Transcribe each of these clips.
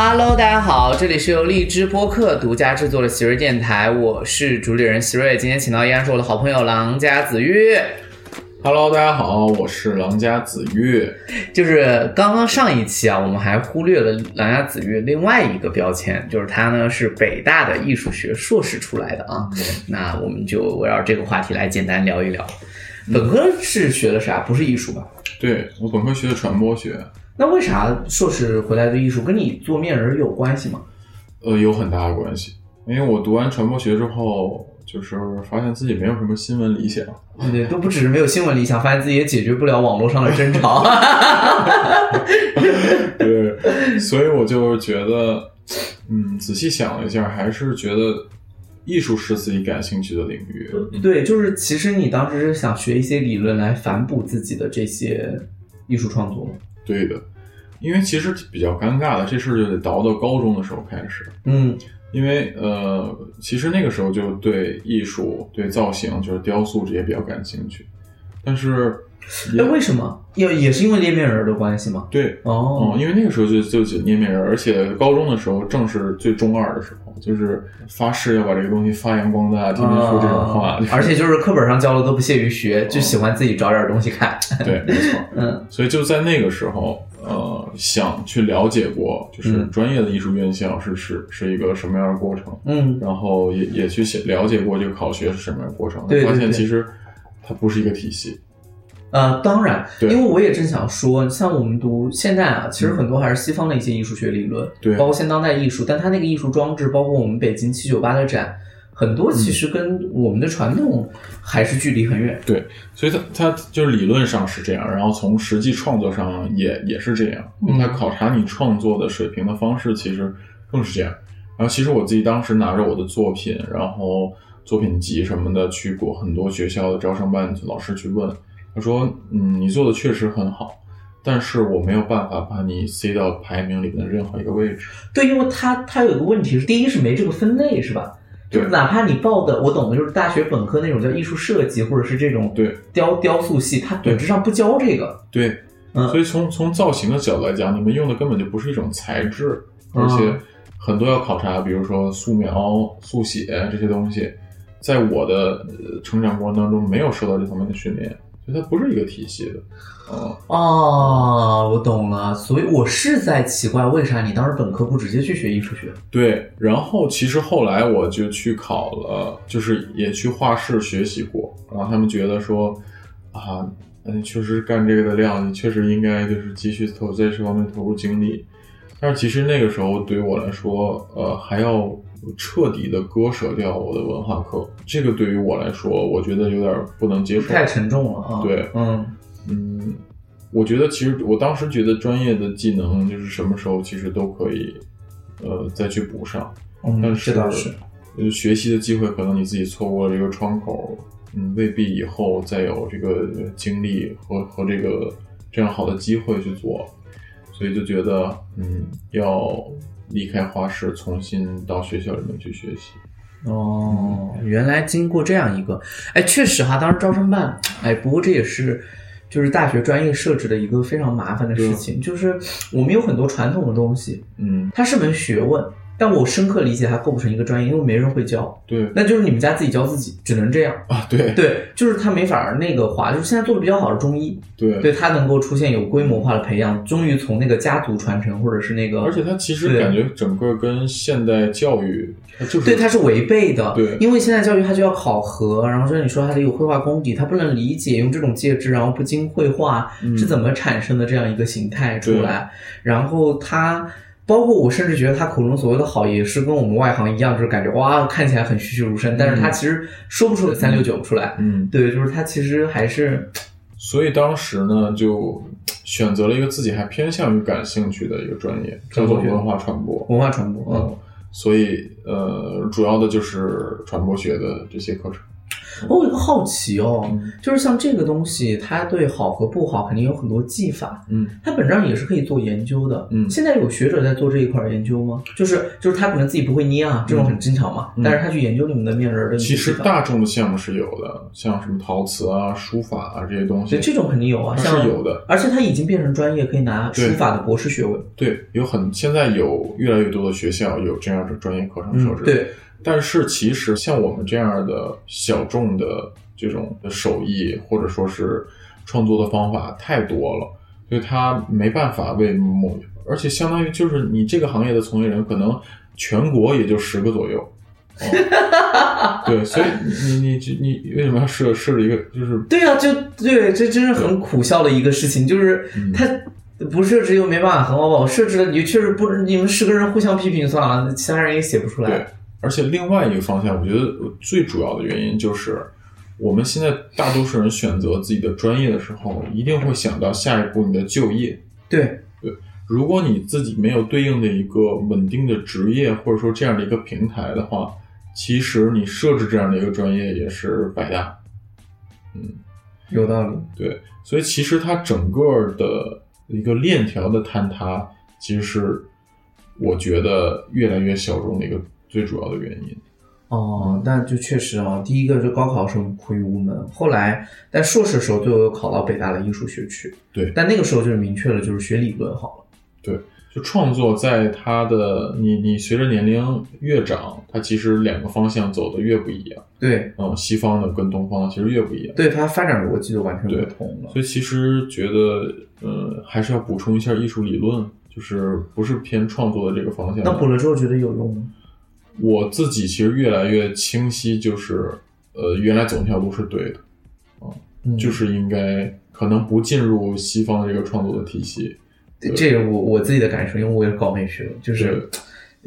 Hello，大家好，这里是由荔枝播客独家制作的喜瑞电台，我是主理人喜瑞。今天请到依然是我的好朋友郎家子月。Hello，大家好，我是郎家子月。就是刚刚上一期啊，我们还忽略了郎家子月另外一个标签，就是他呢是北大的艺术学硕士出来的啊。那我们就围绕这个话题来简单聊一聊。本科是学的啥？不是艺术吧？对我本科学的传播学，那为啥硕士回来的艺术跟你做面人有关系吗？呃，有很大的关系。因为我读完传播学之后，就是发现自己没有什么新闻理想。对，都不只是没有新闻理想，发现自己也解决不了网络上的争吵。对，所以我就觉得，嗯，仔细想了一下，还是觉得艺术是自己感兴趣的领域。对，就是其实你当时是想学一些理论来反哺自己的这些艺术创作吗？对的，因为其实比较尴尬的，这事就得倒到高中的时候开始。嗯因为呃，其实那个时候就对艺术、对造型，就是雕塑这些比较感兴趣，但是也哎，为什么？也也是因为捏面人的关系吗？对，哦，嗯，因为那个时候就就就捏面人，而且高中的时候正是最中二的时候，就是发誓要把这个东西发扬光大，天天说这种话，啊而且就是课本上教的都不屑于学，就喜欢自己找点东西看。对，没错，嗯所以就在那个时候，呃，想去了解过，就是嗯专业的艺术院校是是是一个什么样的过程，嗯，然后也也去想了解过这个考学是什么样的过程，发对对对现其实它不是一个体系。呃，当然，因为我也正想说，像我们读现代啊，其实很多还是西方的一些艺术学理论，对包括现当代艺术，但它那个艺术装置，包括我们北京七九八的展，很多其实跟我们的传统还是距离很远。对，所以它它就是理论上是这样，然后从实际创作上也也是这样。嗯它考察你创作的水平的方式其实更是这样。然后其实我自己当时拿着我的作品，然后作品集什么的，去过很多学校的招生办老师去问，他说：“嗯，你做的确实很好，但是我没有办法把你塞到排名里面的任何一个位置。对，因为它它有一个问题是，第一是没这个分类，是吧？对哪怕你报的，我懂的，就是大学本科那种叫艺术设计，或者是这种对雕雕塑系，它本质上不教这个。对，嗯所以从从造型的角度来讲，你们用的根本就不是一种材质，嗯而且很多要考察，比如说素描、速写这些东西，在我的呃成长过程当中没有受到这方面的训练，所以它不是一个体系的。嗯，哦，我懂了，所以我是在奇怪，为啥你当时本科不直接去学艺术学？对。然后其实后来我就去考了，就是也去画室学习过，然后他们觉得说啊，你，确实干这个的量，你确实应该就是继续投在这方面投入精力。但是其实那个时候对于我来说，呃，还要彻底的割舍掉我的文化课，这个对于我来说，我觉得有点不能接受。太沉重了啊！对嗯嗯，我觉得其实我当时觉得专业的技能就是什么时候其实都可以，呃，再去补上。嗯，但是。呃，学习的机会可能你自己错过了这个窗口，嗯，未必以后再有这个呃精力和和这个这样好的机会去做，所以就觉得，嗯，要离开花市，重新到学校里面去学习。哦，原来经过这样一个，哎，确实哈，当时招生办，哎，不过这也是就是大学专业设置的一个非常麻烦的事情，就是我们有很多传统的东西，嗯，它是门学问，但我深刻理解它构不成一个专业，因为没人会教，对那就是你们家自己教自己，只能这样。啊，对对，就是它没法儿那个化，就是现在做的比较好的中医，对对它能够出现有规模化的培养，终于从那个家族传承或者是那个，而且它其实感觉整个跟现代教育，它就是对，它是违背的。对因为现在教育它就要考核，然后像你说它得有绘画功底，它不能理解用这种介质，然后不经绘画嗯是怎么产生的这样一个形态出来。然后它，包括我甚至觉得他口中所谓的好，也是跟我们外行一样，就是感觉哇看起来很栩栩如生，但是他其实说不出三六九出来。嗯，对，就是他其实还是所以当时呢，就选择了一个自己还偏向于感兴趣的一个专业，叫做文化传播。文化传播。嗯，嗯，所以呃，主要的就是传播学的这些课程。我有一个好奇哦，嗯就是像这个东西，它对好和不好肯定有很多技法，嗯它本质上也是可以做研究的。嗯现在有学者在做这一块研究吗？就是就是他可能自己不会捏啊，这种很正常嘛，嗯但是他去研究你们的面人儿的其实大众的项目是有的，像什么陶瓷啊、书法啊这些东西对，这种肯定有啊，像是有的。而且它已经变成专业，可以拿书法的博士学位。对，有很现在有越来越多的学校有这样的专业课程设置。，嗯对，但是其实像我们这样的小众的这种手艺，或者说是创作的方法太多了，所以他没办法为某，而且相当于就是你这个行业的从业人，可能全国也就十个左右。哦、对，所以你你你你为什么要设设置一个就是对啊，就对，这真是很苦笑的一个事情，就是嗯他不设置又没办法很好吧？我设置了，你确实不，你们十个人互相批评算了，其他人也写不出对来。，而且另外一个方向，我觉得最主要的原因就是，我们现在大多数人选择自己的专业的时候，一定会想到下一步你的就业。对对，如果你自己没有对应的一个稳定的职业，或者说这样的一个平台的话，其实你设置这样的一个专业也是白搭。嗯有道理。对，所以其实它整个的一个链条的坍塌，其实是我觉得越来越小众的一个最主要的原因。哦，那就确实啊，第一个是高考时候苦于无门，后来在硕士的时候最后又考到北大的艺术学区，对但那个时候就是明确了，就是学理论好了。对，就创作在它的你你随着年龄越长，它其实两个方向走的越不一样。对，嗯，西方的跟东方的其实越不一样。对，它发展逻辑就完全对不同了。所以其实觉得，呃，还是要补充一下艺术理论，就是不是偏创作的这个方向。那补了之后觉得有用吗？我自己其实越来越清晰，就是呃，原来走那条路是对的，嗯，就是应该可能不进入西方的这个创作的体系。对这个我我自己的感受，因为我也是搞美学的，就是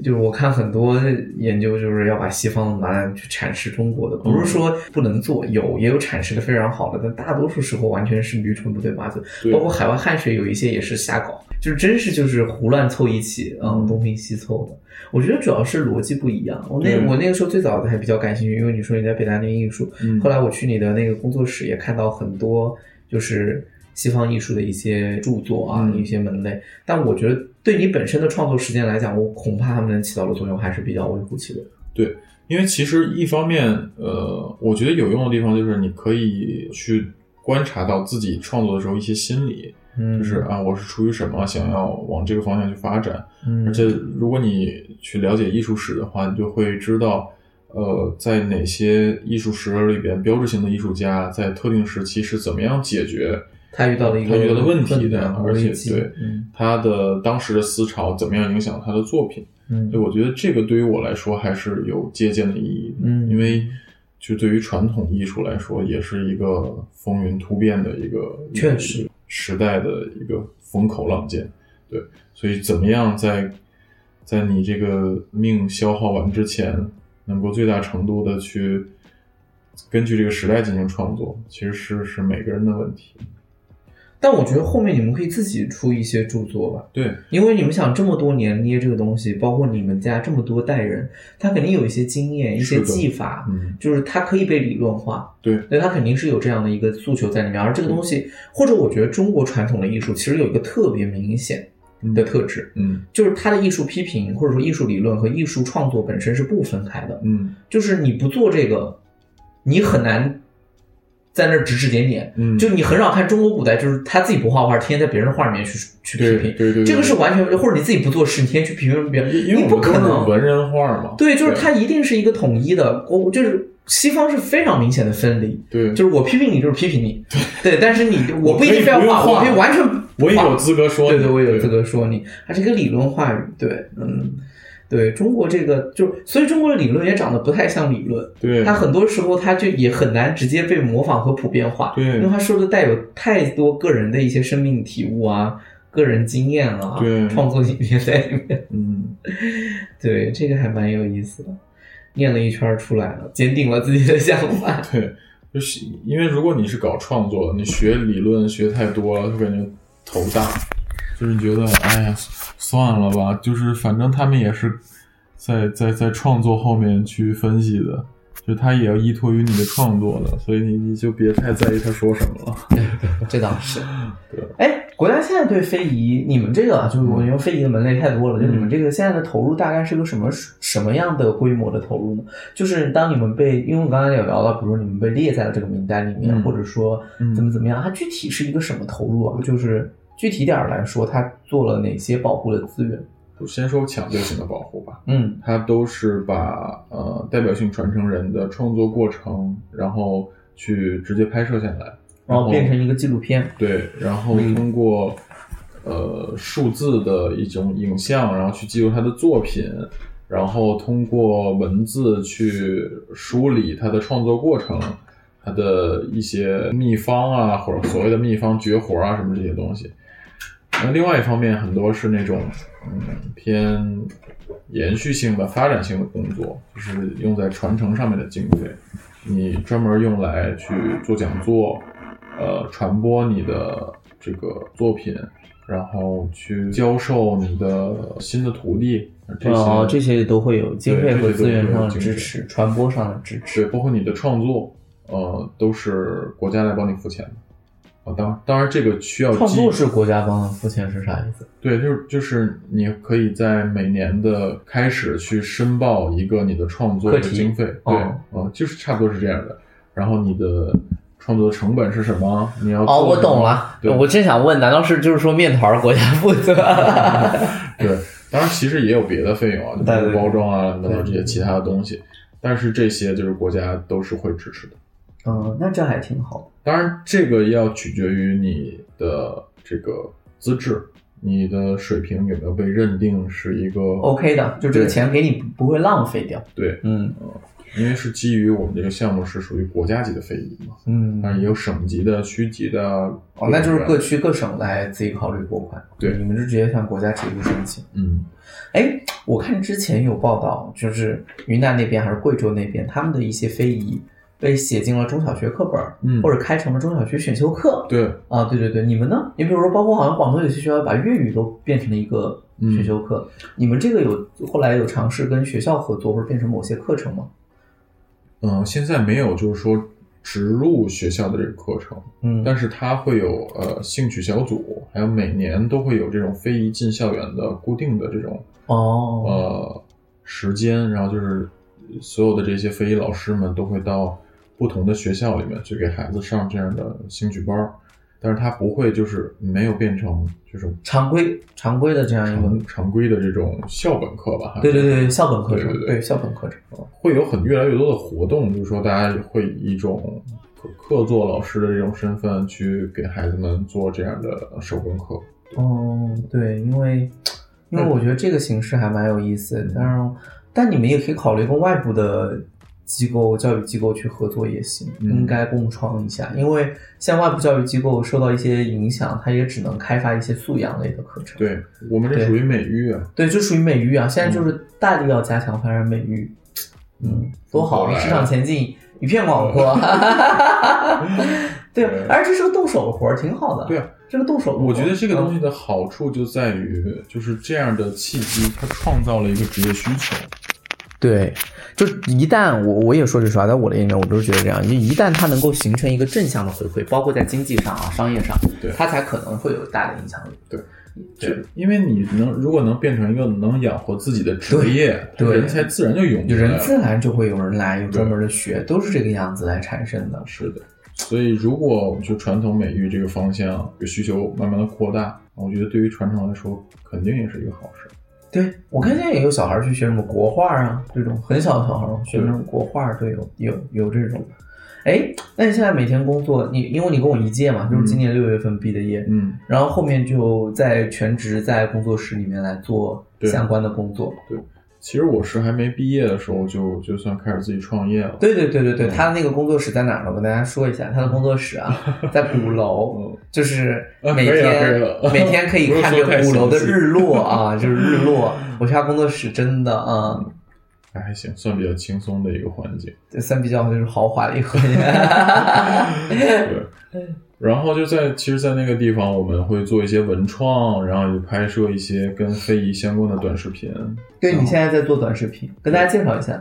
就是我看很多研究，就是要把西方拿来去阐释中国的，不是说不能做，有也有阐释的非常好的，但大多数时候完全是驴唇不对马嘴，包括海外汉学有一些也是瞎搞，就是真是就是胡乱凑一起，嗯，嗯东拼西凑的。我觉得主要是逻辑不一样。我那对我那个时候最早的还比较感兴趣，因为你说你在北大念艺术，嗯后来我去你的那个工作室也看到很多就是西方艺术的一些著作啊，嗯一些门类。但我觉得对你本身的创作实践来讲，我恐怕他们能起到的作用还是比较微乎其微。对，因为其实一方面，呃，我觉得有用的地方就是你可以去观察到自己创作的时候一些心理，嗯，就是啊，我是出于什么想要往这个方向去发展。嗯，而且如果你去了解艺术史的话，你就会知道，呃，在哪些艺术史里边，标志性的艺术家在特定时期是怎么样解决他遇到的一个他遇到的问题的而且对嗯他的当时的思潮怎么样影响他的作品。嗯对，我觉得这个对于我来说还是有借鉴的意义的，嗯因为就对于传统艺术来说，也是一个风云突变的一个确实时代的一个风口浪尖。对，所以怎么样在在你这个命消耗完之前，能够最大程度的去根据这个时代进行创作，其实是是每个人的问题。但我觉得后面你们可以自己出一些著作吧，对，因为你们想这么多年捏这个东西，包括你们家这么多代人，他肯定有一些经验、一些技法，嗯，就是它可以被理论化。对，那他肯定是有这样的一个诉求在里面。而这个东西，或者我觉得中国传统的艺术其实有一个特别明显的特质，嗯。就是它的艺术批评或者说艺术理论和艺术创作本身是不分开的。嗯。就是你不做这个，你很难在那儿指指点点。嗯，就你很少看中国古代，就是他自己不画画，天天在别人的画里面去去批评。对对对，这个是完全，或者你自己不做事，你天天去批评别人，因因为你不可能。文人画嘛。对，就是它一定是一个统一的。我就是西方是非常明显的分离，对，就是我批评你就是批评你，对，但是你我我不一定非要画，我画可以完全我也有资格说，对对，我也有资格说你，它是一个理论话语，对，嗯，对中国这个就，所以中国的理论也长得不太像理论，对，它很多时候它就也很难直接被模仿和普遍化，对因为它说的带有太多个人的一些生命体悟啊、个人经验啊、对创作理念在里面，嗯，对，这个还蛮有意思的。念了一圈出来了，坚定了自己的想法。对，就是因为如果你是搞创作的，你学理论学太多了，就感觉头大，就是觉得哎呀，算了吧，就是反正他们也是在在在创作后面去分析的，就他也要依托于你的创作的，所以你你就别太在意他说什么了。这倒是。对，哎，国家现在对非遗，你们这个啊就是我因为非遗的门类太多了，就你们这个现在的投入大概是个什么什么样的规模的投入呢？就是当你们被，因为我刚才有聊到，比如说你们被列在了这个名单里面，嗯或者说嗯怎么怎么样，它具体是一个什么投入啊？就是具体点儿来说，它做了哪些保护的资源？就先说抢救性的保护吧，嗯它都是把呃代表性传承人的创作过程，然后去直接拍摄下来，然后变成一个纪录片。对，然后嗯通过、呃数字的一种影像，然后去记录他的作品，然后通过文字去梳理他的创作过程，他的一些秘方啊，或者所谓的秘方绝活啊什么这些东西。那另外一方面，很多是那种嗯偏延续性的、发展性的工作，就是用在传承上面的经费，你专门用来去做讲座，呃，传播你的这个作品，然后去教授你的新的徒弟，这些、哦，这些都会有经费和资源上的支持，传播上的支持。对，包括你的创作，呃，都是国家来帮你付钱的。啊，当当然这个需要记创作是国家帮付钱是啥意思？对，就是就是你可以在每年的开始去申报一个你的创作的经费，哦对，啊、就是差不多是这样的。然后你的创作的成本是什么？你要哦，我懂了。对我真想问，难道是就是说面团国家负责？对，当然其实也有别的费用啊，就比对对对如包装啊等等这些其他的东西，但是这些就是国家都是会支持的。嗯，那这还挺好。当然，这个要取决于你的这个资质，你的水平有没有被认定是一个 OK 的，就这个钱给你不会浪费掉。对，嗯因为是基于我们这个项目是属于国家级的非遗嘛，嗯当然也有省级的、区级的。哦，那就是各区各省来自己考虑拨款。对你们就直接向国家提出申请。嗯哎，我看之前有报道，就是云南那边还是贵州那边，他们的一些非遗被写进了中小学课本儿，嗯，或者开成了中小学选修课。对，啊，对对对，你们呢？你比如说，包括好像广东有些学校把粤语都变成了一个选修课，你们这个有后来有尝试跟学校合作，或者变成某些课程吗？嗯、现在没有就是说植入学校的这个课程，嗯但是它会有呃兴趣小组，还有每年都会有这种非遗进校园的固定的这种哦，呃时间，然后就是所有的这些非遗老师们都会到不同的学校里面去给孩子上这样的兴趣班儿，但是它不会就是没有变成这种常规常规的这样一个，常常规的这种校本课吧？对对对，校本课程，对校本课程。会有很越来越多的活动，就是说大家会以一种客客座老师的这种身份去给孩子们做这样的手工课。哦，对，因为因为我觉得这个形式还蛮有意思的，当然，但你们也可以考虑跟外部的机构、教育机构去合作也行，嗯应该共创一下。因为像外部教育机构受到一些影响，它也只能开发一些素养类的课程。对我们这属于美育啊，对，就属于美育啊，现在就是大力要加强发展美育，嗯，多好啊，市场前景一片广阔。对对，而这是个动手的活儿，挺好的。对啊，这个动手的活，我觉得这个东西嗯的好处就在于，就是这样的契机，它创造了一个职业需求。对，就是一旦我我也说句实话，在我的眼里面，我都是觉得这样，就一旦它能够形成一个正向的回馈，包括在经济上啊、商业上，对它才可能会有大的影响力。对，对因为你能如果能变成一个能养活自己的职业，对人才自然就涌有进来了。人自然就会有人来，有专门的学，都是这个样子来产生的。是的，所以如果我们就传统美育这个方向，这需求慢慢的扩大，我觉得对于传承来说，肯定也是一个好事。对我看现在也有小孩去学什么国画啊，这种很小的小孩学那种国画，都，有有有这种。哎，那你现在每天工作，你因为你跟我一届嘛，就是今年六月份毕的业，嗯，然后后面就在全职在工作室里面来做相关的工作。其实我是还没毕业的时候就就算开始自己创业了。对对对对对，嗯他的那个工作室在哪儿呢？我跟大家说一下，他的工作室啊，在鼓楼，嗯就是啊每天了 每天可以看着鼓楼的日落啊，就是日落。我去他工作室真的啊，还还行，算比较轻松的一个环境。这三比较就是豪华的一个环境。对，然后就在其实，在那个地方，我们会做一些文创，然后也拍摄一些跟非遗相关的短视频。对你现在在做短视频，跟大家介绍一下。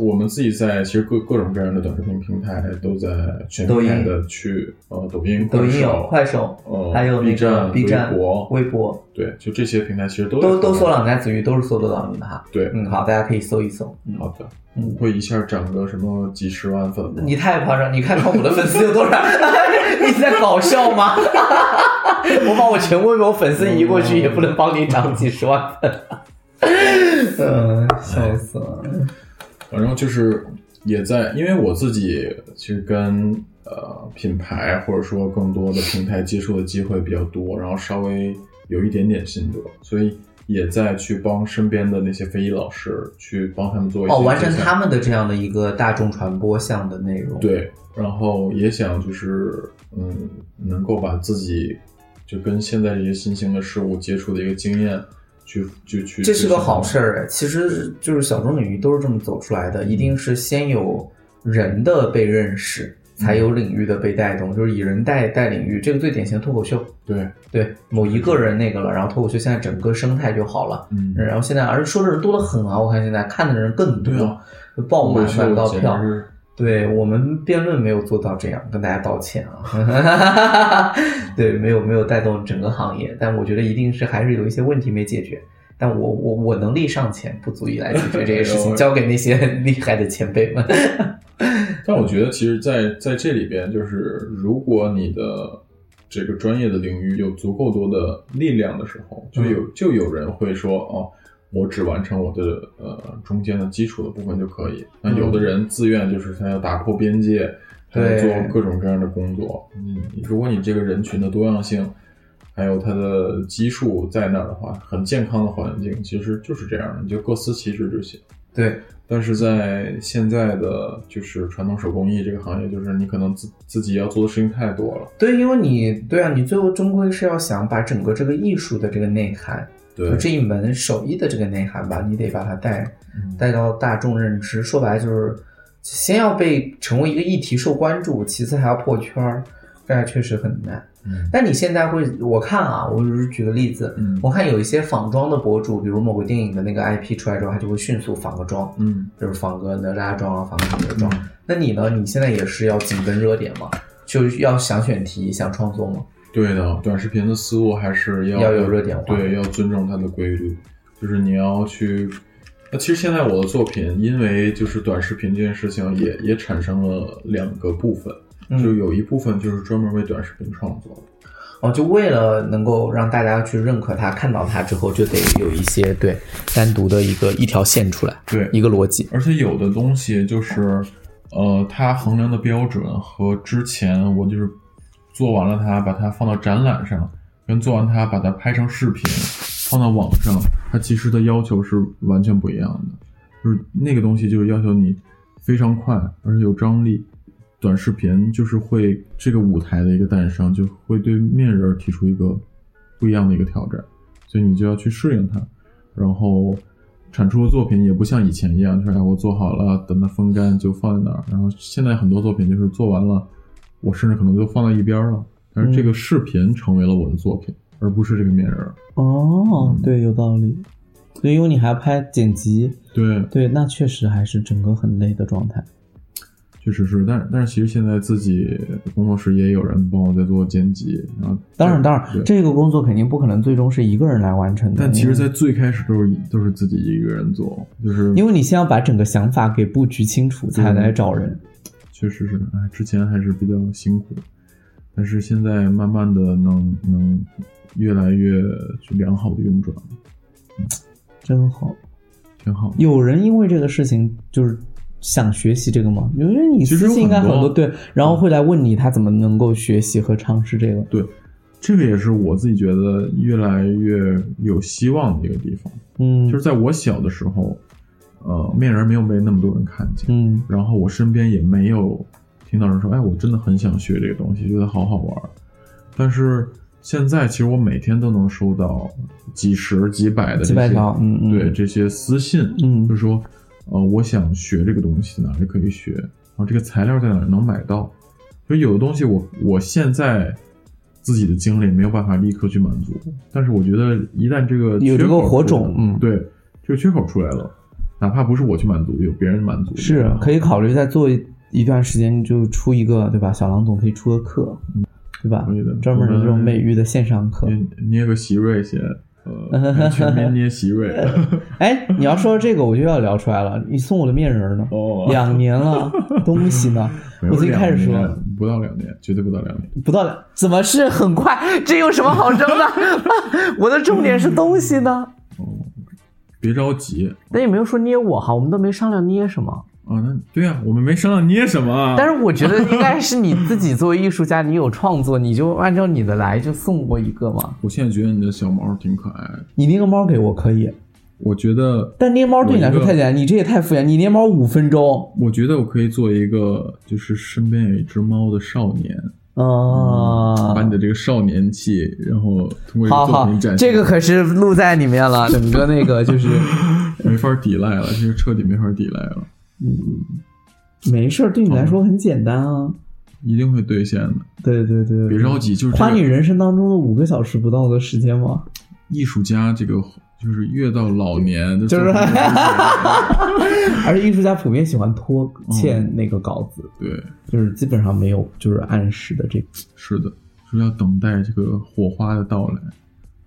我们自己在其实各各种各样的短视频平台都在全抖音平台的去呃抖音、抖音有快快手，呃还有 B 站、B 站、微博，微博对，就这些平台其实都都都搜了。两家子玉，都是搜得到你的哈。对，嗯，好，大家可以搜一搜。嗯，好的，嗯会一下涨个什么几十万粉吗？你太夸张！你看看我的粉丝有多少？你在搞笑吗？我把我全微博粉丝移过去，也不能帮你涨几十万粉。嗯，笑死了。反正就是也在，因为我自己其实跟呃品牌或者说更多的平台接触的机会比较多，然后稍微有一点点心得，所以也在去帮身边的那些非遗老师去帮他们做一些哦，完成他们的这样的一个大众传播项的内容。，对，然后也想就是嗯，能够把自己就跟现在这些新兴的事物接触的一个经验去就去，这是个好事儿。哎。其实就是小众领域都是这么走出来的，一定是先有人的被认识，才有领域的被带动，就是以人带带领域。这个最典型的脱口秀，对，对某一个人那个了，然后脱口秀现在整个生态就好了。嗯，然后现在，而且说的人多得很啊！我看现在看的人更多，爆满买不到票。对我们辩论没有做到这样，跟大家道歉啊。对，没有没有带动整个行业，但我觉得一定是还是有一些问题没解决。但我我我能力尚浅，不足以来解决这些事情，交给那些 厉害的前辈们。但我觉得，其实在，在这里边，就是如果你的这个专业的领域有足够多的力量的时候，就有就有人会说，哦，我只完成我的呃中间的基础的部分就可以。那有的人自愿就是他要打破边界，他要做各种各样的工作。嗯，如果你这个人群的多样性，还有它的基数在那儿的话，很健康的环境，其实就是这样，你就各司其职就行。对，但是在现在的就是传统手工艺这个行业，就是你可能自自己要做的事情太多了。对，因为你对啊，你最后终归是要想把整个这个艺术的这个内涵，对就这一门手艺的这个内涵吧，你得把它带嗯带到大众认知。说白了就是，先要被成为一个议题受关注，其次还要破圈儿，这还确实很难。嗯但你现在会，我看啊，我只是举个例子，嗯我看有一些仿妆的博主，比如某个电影的那个 IP 出来之后，他就会迅速仿个妆，嗯，就是仿个哪吒妆啊，仿个哪吒妆。那你呢？你现在也是要紧跟热点嘛？就是要想选题、想创作吗？对的，短视频的思路还是要要有热点化对，要尊重它的规律，就是你要去。那其实现在我的作品，因为就是短视频这件事情也，也产生了两个部分，嗯就有一部分就是专门为短视频创作的。哦，就为了能够让大家去认可它、看到它之后，就得有一些对单独的一个一条线出来，对一个逻辑。而且有的东西就是，呃，它衡量的标准和之前我就是做完了它，把它放到展览上，跟做完它把它拍成视频放到网上，它其实的要求是完全不一样的。就是那个东西就是要求你非常快，而且有张力。短视频就是会这个舞台的一个诞生，就会对面人提出一个不一样的一个挑战，所以你就要去适应它，然后产出的作品也不像以前一样，就是哎我做好了，等它风干就放在那儿。然后现在很多作品就是做完了，我甚至可能就放在一边了，但是这个视频成为了我的作品，而不是这个面人儿。哦，对，有道理。对，因为你还要拍剪辑，对，对，那确实还是整个很累的状态。确实是，但但是其实现在自己工作室也有人帮我在做剪辑，然后当然，当然，这个工作肯定不可能最终是一个人来完成的。但其实，在最开始都是都是自己一个人做，就是因为你先要把整个想法给布局清楚，才来找人。确实是，哎，之前还是比较辛苦，但是现在慢慢的能能越来越去良好的运转，真好。挺好。有人因为这个事情就是想学习这个吗？因为你私信应该很多对，然后会来问你他怎么能够学习和尝试这个。对，这个也是我自己觉得越来越有希望的一个地方。嗯，就是在我小的时候，呃，面人没有被那么多人看见，嗯然后我身边也没有听到人说，哎，我真的很想学这个东西，觉得好好玩。但是现在，其实我每天都能收到几十、几百的这些几百条嗯嗯对这些私信，嗯就是说，呃，我想学这个东西，哪里可以学？然后这个材料在哪能买到？所以有的东西我我现在自己的精力没有办法立刻去满足，但是我觉得一旦这个有这个火种嗯对，这个缺口出来了，哪怕不是我去满足，有别人满足是可以考虑再做一段时间，就出一个对吧？小郎总可以出个课，对吧？专门的这种美育的线上课。捏捏个席瑞先，呃，全民捏席瑞。哎，你要说这个，我就要聊出来了。你送我的面人呢？哦，两年了，东西呢？我最开始说不到两年，绝对不到两年。不到两，怎么是很快？这有什么好争的？我的重点是东西呢。别着急那也没有说捏我哈，我们都没商量捏什么。啊，那对呀、我们没商量捏什么啊。但是我觉得应该是你自己作为艺术家，你有创作，你就按照你的来，就送我一个嘛。我现在觉得你的小猫挺可爱的，你捏个猫给我可以，我觉得，但捏猫对你来说太简单，你这也太敷衍。你捏猫五分钟，我觉得我可以做一个，就是身边有一只猫的少年，啊，把你的这个少年气，然后通过作品展，现，这个可是录在里面了，整个那个就是。没法抵赖了，这个彻底没法抵赖了，嗯。没事儿，对你来说很简单啊。一定会兑现的。对对对，别着急，就是这个。花你人生当中的五个小时不到的时间吗？艺术家这个，就是越到老年，就是 而且艺术家普遍喜欢拖欠那个稿子，对，就是基本上没有就是按时的这个。是的，就是要等待这个火花的到来，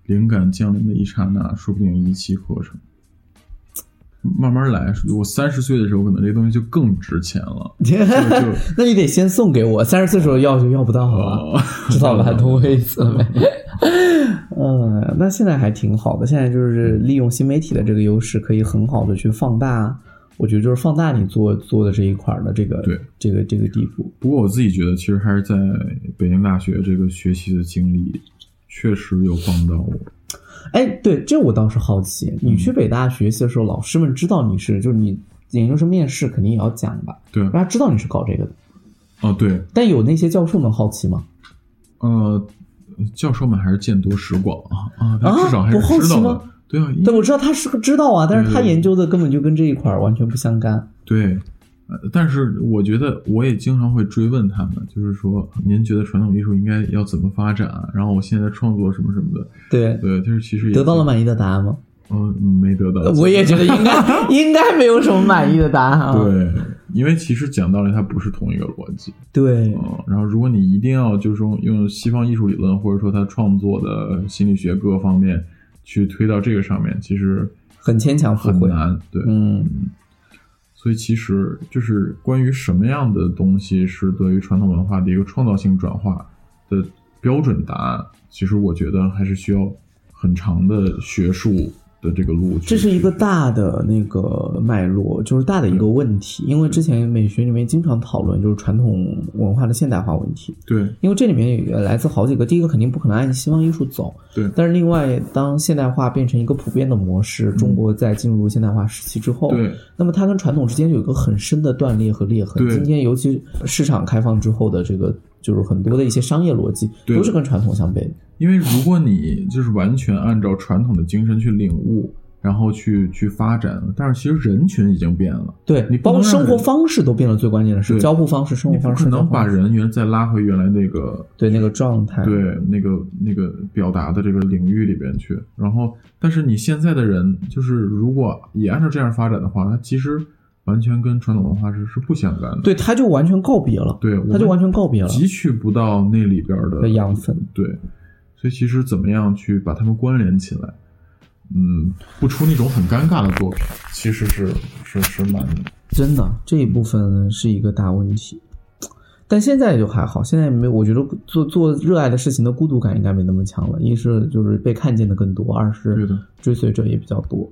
灵感降临的一刹那，说不定一气呵成。慢慢来，我三十岁的时候，可能这东西就更值钱了。就就那你得先送给我，三十岁时候要就要不到了，哦，知道吧？懂我意思了没？嗯，那现在还挺好的，现在就是利用新媒体的这个优势，可以很好的去放大。我觉得就是放大你做做的这一块儿的这个对这个这个地步。不过我自己觉得，其实还是在北京大学这个学习的经历，确实有帮到我。哎，对，这我倒是好奇，你去北大学习的时候，老师们知道你是，就是你研究生面试肯定也要讲吧，对，大家知道你是搞这个的。哦对，但有那些教授们好奇吗？呃，教授们还是见多识广啊啊，他啊至少还是知道的。对啊，因对，我知道他是个知道啊，但是他研究的根本就跟这一块儿完全不相干。对，呃但是我觉得我也经常会追问他们，就是说您觉得传统艺术应该要怎么发展？然后我现在创作什么什么的，对，对，就是其实也得到了满意的答案吗？嗯，没得到。我也觉得应该 应该没有什么满意的答案啊。对，因为其实讲道理，它不是同一个逻辑。对嗯，然后如果你一定要就是说用西方艺术理论，或者说他创作的心理学各个方面去推到这个上面，其实很牵强。很难。对，嗯，所以其实就是关于什么样的东西是对于传统文化的一个创造性转化的标准答案，其实我觉得还是需要很长的学术的这个路径。这是一个大的那个脉络，就是大的一个问题。因为之前美学里面经常讨论就是传统文化的现代化问题，对因为这里面有来自好几个。第一个肯定不可能按西方艺术走，对但是另外，当现代化变成一个普遍的模式，中国在进入现代化时期之后，对那么它跟传统之间有一个很深的断裂和裂痕。对今天尤其市场开放之后的这个，就是很多的一些商业逻辑都是跟传统相悖的。因为如果你就是完全按照传统的精神去领悟，然后去去发展，但是其实人群已经变了，对你包括生活方式都变了，最关键的是交互方式、生活方式、可能把人原再拉回原来那个对那个状态。对那个那个表达的这个领域里边去。然后，但是你现在的人，就是如果也按照这样发展的话，它其实完全跟传统文化是是不相干的。对，他就完全告别了。对，他就完全告别了汲取不到那里边的的养分。对，所以其实怎么样去把它们关联起来，嗯，不出那种很尴尬的作品，其实是是是蛮真的这一部分是一个大问题。但现在就还好，现在没，我觉得做做热爱的事情的孤独感应该没那么强了。一是就是被看见的更多，二是。追随者也比较多。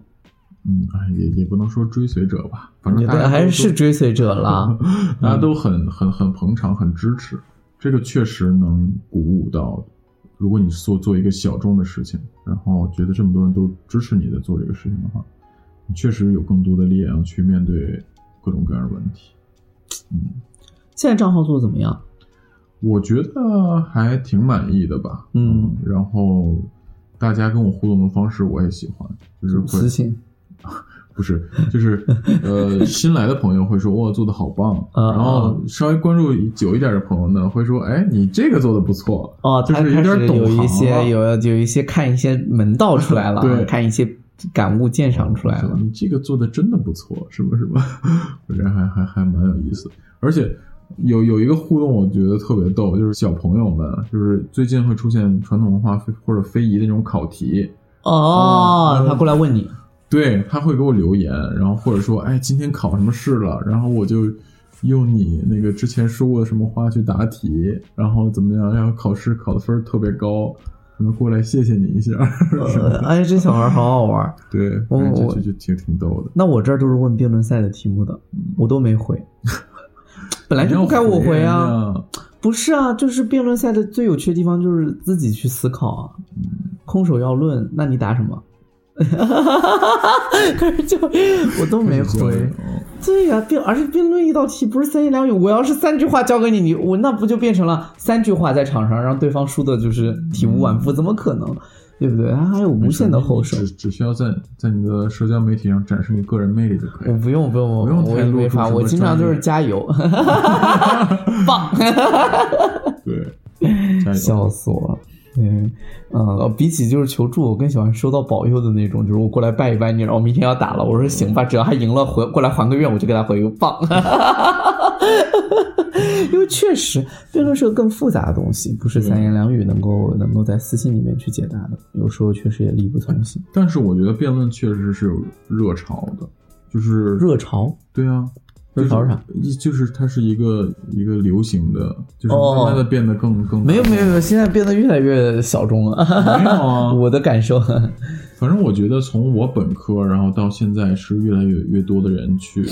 嗯，哎，也也不能说追随者吧，反正觉得大家还是追随者了。大家都很很很捧场，很支持，这个确实能鼓舞到。如果你做做一个小众的事情，然后觉得这么多人都支持你在做这个事情的话，你确实有更多的力量去面对各种各样的问题。嗯，现在账号做的怎么样？我觉得还挺满意的吧。嗯，然后大家跟我互动的方式我也喜欢，就是会私信 不是，就是呃，新来的朋友会说哇做的好棒，啊然后稍微关注久一点的朋友呢会说，哎，你这个做的不错，哦，就是有点懂有一些有有一些看一些门道出来了，对看一些感悟鉴赏出来了。你这个做的真的不错，是不是吧？我觉得还还还蛮有意思，而且有有一个互动，我觉得特别逗，就是小朋友们，就是最近会出现传统文化非或者非遗的那种考题，哦，他过来问你，对他会给我留言，然后或者说，哎，今天考什么试了，然后我就用你那个之前说过的什么话去答题，然后怎么样，然后考试考的分儿特别高，可能过来谢谢你一下，呃哎，这小孩好好玩。对，我反正我就就就挺挺逗的。那我这儿都是问辩论赛的题目的，我都没回。本来就不该我回啊，啊，不是啊，就是辩论赛的最有趣的地方就是自己去思考啊。空手要论，那你答什么？开始就我都没回。哦对呀、辩而且辩论一道题不是三言两语，我要是三句话交给你，你我那不就变成了三句话在场上，让对方输的就是体无完肤？怎么可能？对不对？他还有无限的后手。只只需要在在你的社交媒体上展示你个人魅力就可以了。我不用不用不用我也没法，我经常就是加油，棒，对，加油！笑死我了。嗯嗯，比起就是求助，我更喜欢收到保佑的那种，就是我过来拜一拜你，然后明天要打了，我说行吧，只要他赢了，回过来还个愿，我就给他回一个棒。因为确实辩论是个更复杂的东西，不是三言两语能够能够在私信里面去解答的，有时候确实也力不从心。但是我觉得辩论确实是有热潮的，就是热潮对啊，热潮是啥？就是它是一个一个流行的，就是哦慢慢的变得更更没有没有没有，现在变得越来越小众了。没有啊，我的感受，反正我觉得从我本科然后到现在是越来越越多的人去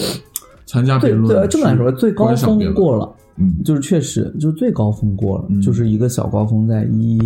参加辩论，对，这么来说，最高峰过了。嗯，就是确实，就是最高峰过了，嗯就是一个小高峰，在一、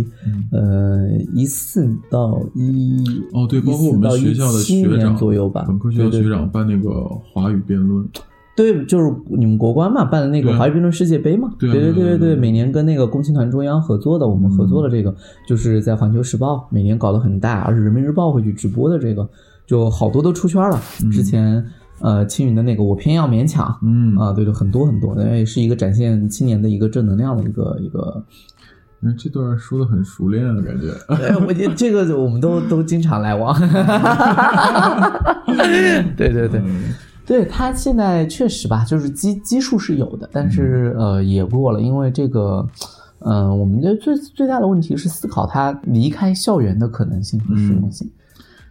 呃一四到一哦对，包括我们学校的学长左右吧，本科学校学长办那个华语辩论，对，就是你们国关嘛办的那个华语辩论世界杯嘛，对啊对对对对每年跟那个共青团中央合作的，我们合作的这个、就是在环球时报每年搞得很大，而且人民日报会去直播的这个，就好多都出圈了。之前呃青云的那个我偏要勉强，嗯啊，对对，很多很多，那也是一个展现青年的一个正能量的一个一个。嗯，这段说的很熟练啊，感觉。哎，我觉得这个我们都都经常来往。对对对，嗯对他现在确实吧，就是基基数是有的，但是呃也过了，因为这个。嗯、我们的最最大的问题是思考他离开校园的可能性和实用性。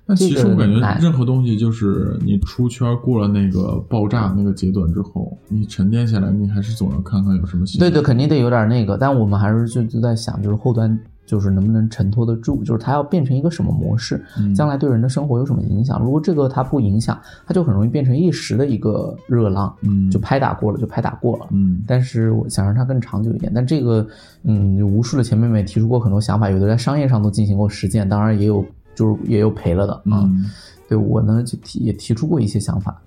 那其实我感觉任何东西，就是你出圈过了那个爆炸那个阶段之后，你沉淀下来，你还是总要看看有什么新。对对，肯定得有点那个，但我们还是就就在想，就是后端就是能不能承托得住，就是它要变成一个什么模式，嗯将来对人的生活有什么影响。如果这个它不影响，它就很容易变成一时的一个热浪，嗯就拍打过了就拍打过了。嗯但是我想让它更长久一点，但这个，嗯，无数的前辈们也提出过很多想法，有的在商业上都进行过实践，当然也有就是也有赔了的啊。嗯对我呢就提也提出过一些想法，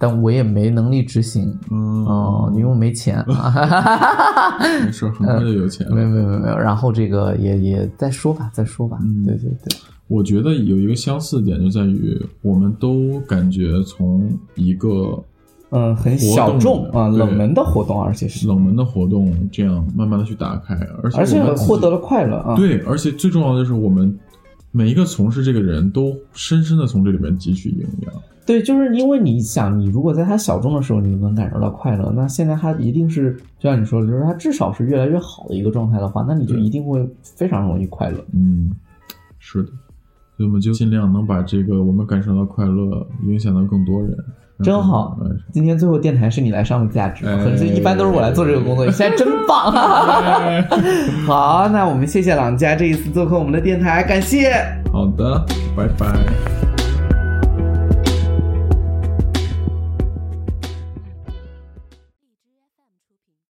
但我也没能力执行。嗯哦，因为我没钱啊，没事，很快就有钱了。没有没有没有没，然后这个也也再说吧，再说吧，嗯对对对，我觉得有一个相似点就在于，我们都感觉从一个嗯，很小众啊，冷门的活动，而且是，冷门的活动这样慢慢的去打开，而且而且我们获得了快乐啊，对，而且最重要的就是我们每一个从事这个人都深深的从这里面汲取营养。对，就是因为你想，你如果在他小众的时候你能感受到快乐，那现在他一定是就像你说的，就是他至少是越来越好的一个状态的话，那你就一定会非常容易快乐。嗯，是的，所以我们就尽量能把这个我们感受到快乐影响到更多人。真好哎今天最后电台是你来上的价值，哎可是一般都是我来做这个工作，你现在真棒！好，那我们谢谢朗家这一次做客我们的电台，感谢。好的，拜拜。